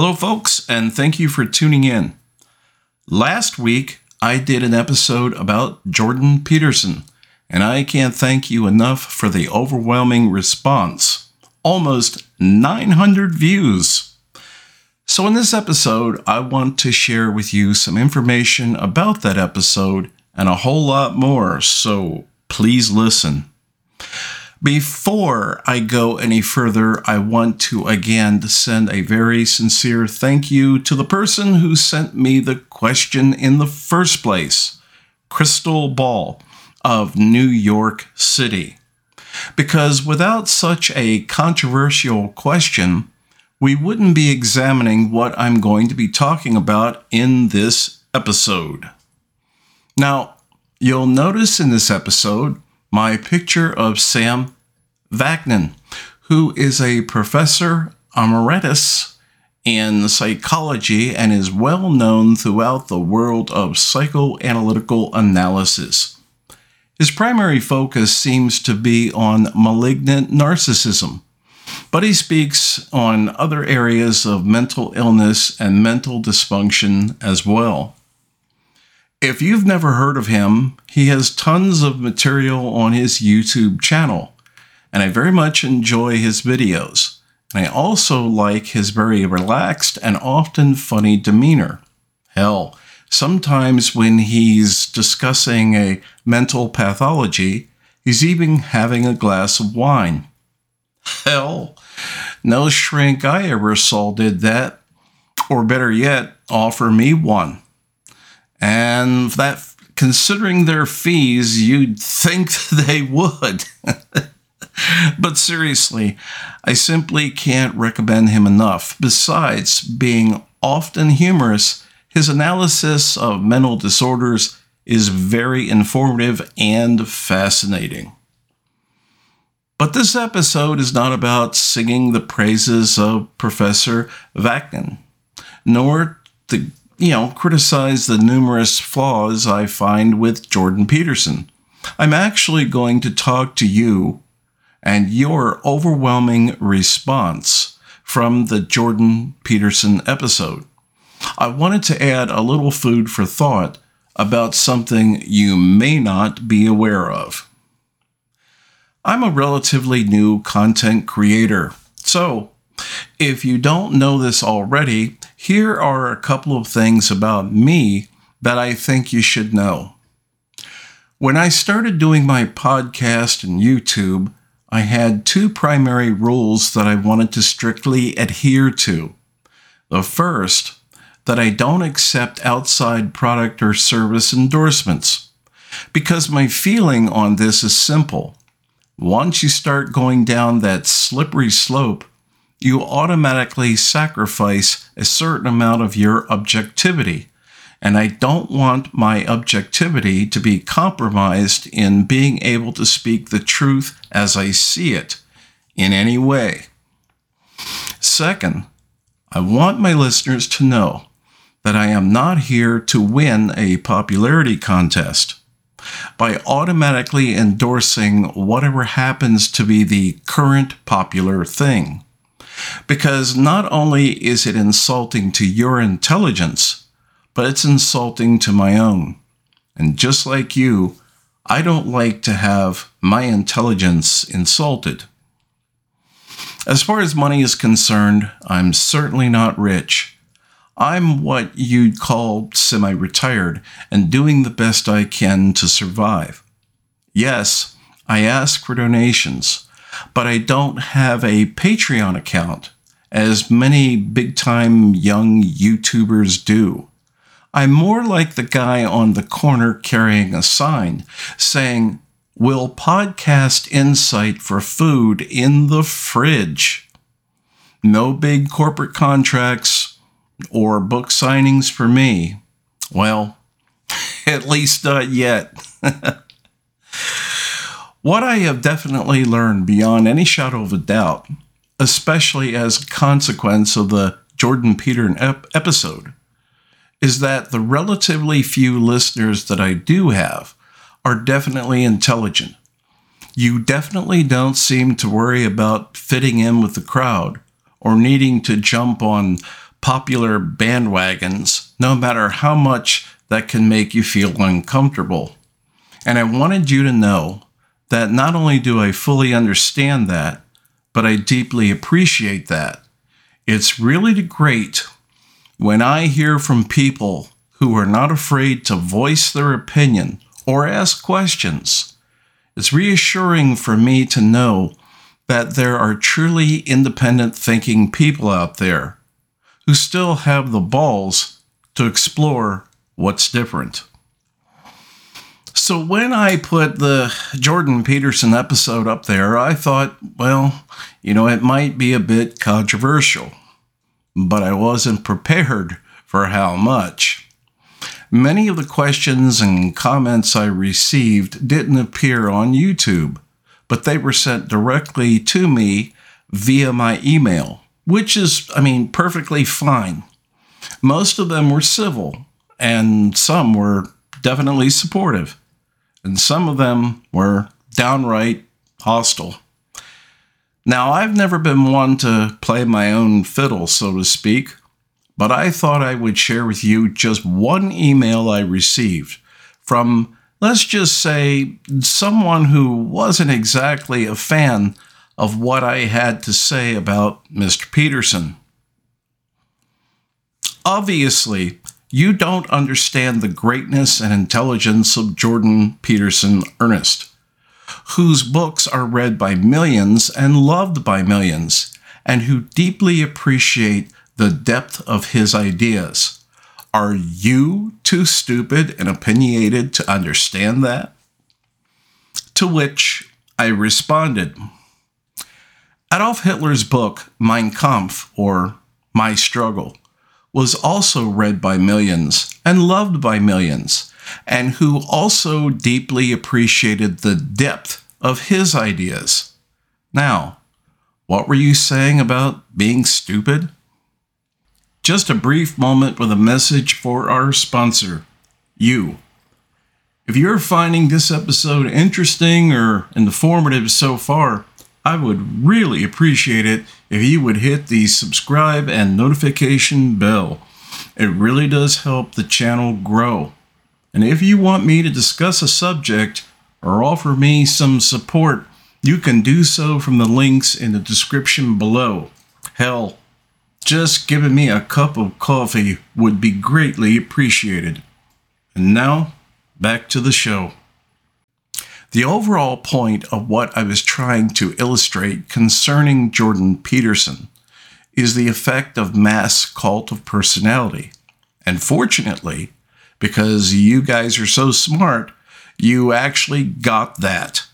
Hello, folks, and thank you for tuning in. Last week, I did an episode about Jordan Peterson, and I can't thank you enough for the overwhelming response. Almost 900 views. So, in this episode, I want to share with you some information about that episode and a whole lot more, so please listen. Before I go any further, I want to again send a very sincere thank you to the person who sent me the question in the first place, Crystal Ball of New York City. Because without such a controversial question, we wouldn't be examining what I'm going to be talking about in this episode. Now, you'll notice in this episode my picture of Sam Vaknin, who is a professor emeritus in psychology and is well known throughout the world of psychoanalytical analysis. His primary focus seems to be on malignant narcissism, but he speaks on other areas of mental illness and mental dysfunction as well. If you've never heard of him, he has tons of material on his YouTube channel, and I very much enjoy his videos. And I also like his very relaxed and often funny demeanor. Hell, sometimes when he's discussing a mental pathology, he's even having a glass of wine. Hell, no shrink I ever saw did that, or better yet, offer me one. And that, considering their fees, you'd think they would. but seriously, I simply can't recommend him enough. Besides being often humorous, his analysis of mental disorders is very informative and fascinating. But this episode is not about singing the praises of Professor Vaknin, nor the you know, criticize the numerous flaws I find with Jordan Peterson. I'm actually going to talk to you and your overwhelming response from the Jordan Peterson episode. I wanted to add a little food for thought about something you may not be aware of. I'm a relatively new content creator, so if you don't know this already, here are a couple of things about me that I think you should know. When I started doing my podcast and YouTube, I had two primary rules that I wanted to strictly adhere to. The first, that I don't accept outside product or service endorsements. Because my feeling on this is simple. Once you start going down that slippery slope, you automatically sacrifice a certain amount of your objectivity. And I don't want my objectivity to be compromised in being able to speak the truth as I see it in any way. Second, I want my listeners to know that I am not here to win a popularity contest. By automatically endorsing whatever happens to be the current popular thing. Because not only is it insulting to your intelligence, but it's insulting to my own. And just like you, I don't like to have my intelligence insulted. As far as money is concerned, I'm certainly not rich. I'm what you'd call semi retired and doing the best I can to survive. Yes, I ask for donations, but I don't have a Patreon account, as many big time young YouTubers do. I'm more like the guy on the corner carrying a sign saying, Will podcast insight for food in the fridge? No big corporate contracts or book signings for me. Well, at least not yet. What I have definitely learned beyond any shadow of a doubt, especially as a consequence of the Jordan Peterson ep- episode, is that the relatively few listeners that I do have are definitely intelligent. You definitely don't seem to worry about fitting in with the crowd or needing to jump on popular bandwagons, no matter how much that can make you feel uncomfortable. And I wanted you to know that not only do I fully understand that, but I deeply appreciate that. It's really great when I hear from people who are not afraid to voice their opinion or ask questions. It's reassuring for me to know that there are truly independent thinking people out there who still have the balls to explore what's different. So when I put the Jordan Peterson episode up there, I thought, well, you know, it might be a bit controversial, but I wasn't prepared for how much. Many of the questions and comments I received didn't appear on YouTube but they were sent directly to me via my email, which is, I mean, perfectly fine. Most of them were civil, and some were definitely supportive, and some of them were downright hostile. Now, I've never been one to play my own fiddle, so to speak, but I thought I would share with you just one email I received from let's just say, someone who wasn't exactly a fan of what I had to say about Mr. Peterson. Obviously, you don't understand the greatness and intelligence of Jordan Peterson Earnest, whose books are read by millions and loved by millions, and who deeply appreciate the depth of his ideas. Are you too stupid and opinionated to understand that? To which I responded Adolf Hitler's book, Mein Kampf, or My Struggle, was also read by millions and loved by millions, and who also deeply appreciated the depth of his ideas. Now, what were you saying about being stupid? Just a brief moment with a message for our sponsor, you. If you're finding this episode interesting or informative so far, I would really appreciate it if you would hit the subscribe and notification bell. It really does help the channel grow. And if you want me to discuss a subject or offer me some support, you can do so from the links in the description below. Hell, just giving me a cup of coffee would be greatly appreciated. And now, back to the show. The overall point of what I was trying to illustrate concerning Jordan Peterson is the effect of mass cult of personality. And fortunately, because you guys are so smart, you actually got that.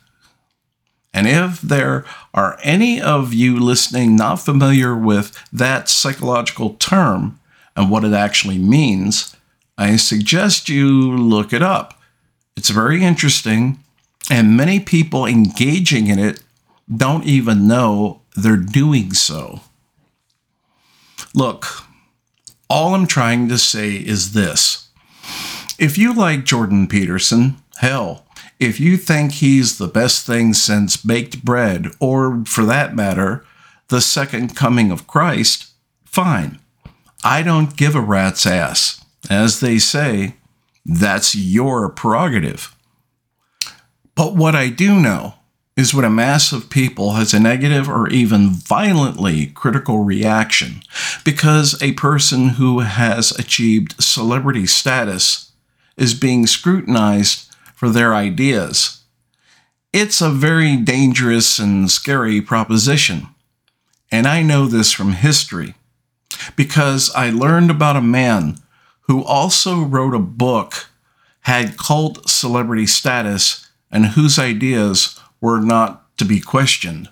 And if there are any of you listening not familiar with that psychological term and what it actually means, I suggest you look it up. It's very interesting, and many people engaging in it don't even know they're doing so. Look, all I'm trying to say is this. If you like Jordan Peterson, hell, if you think he's the best thing since baked bread, or for that matter, the second coming of Christ, fine. I don't give a rat's ass. As they say, that's your prerogative. But what I do know is when a mass of people has a negative or even violently critical reaction because a person who has achieved celebrity status is being scrutinized for their ideas. It's a very dangerous and scary proposition. And I know this from history because I learned about a man who also wrote a book, had cult celebrity status, and whose ideas were not to be questioned.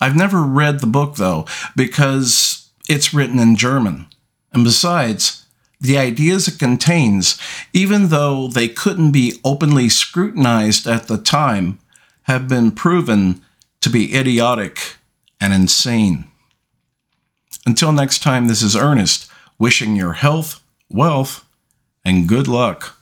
I've never read the book though, because it's written in German. And besides, the ideas it contains, even though they couldn't be openly scrutinized at the time, have been proven to be idiotic and insane. Until next time, this is Earnest wishing your health, wealth, and good luck.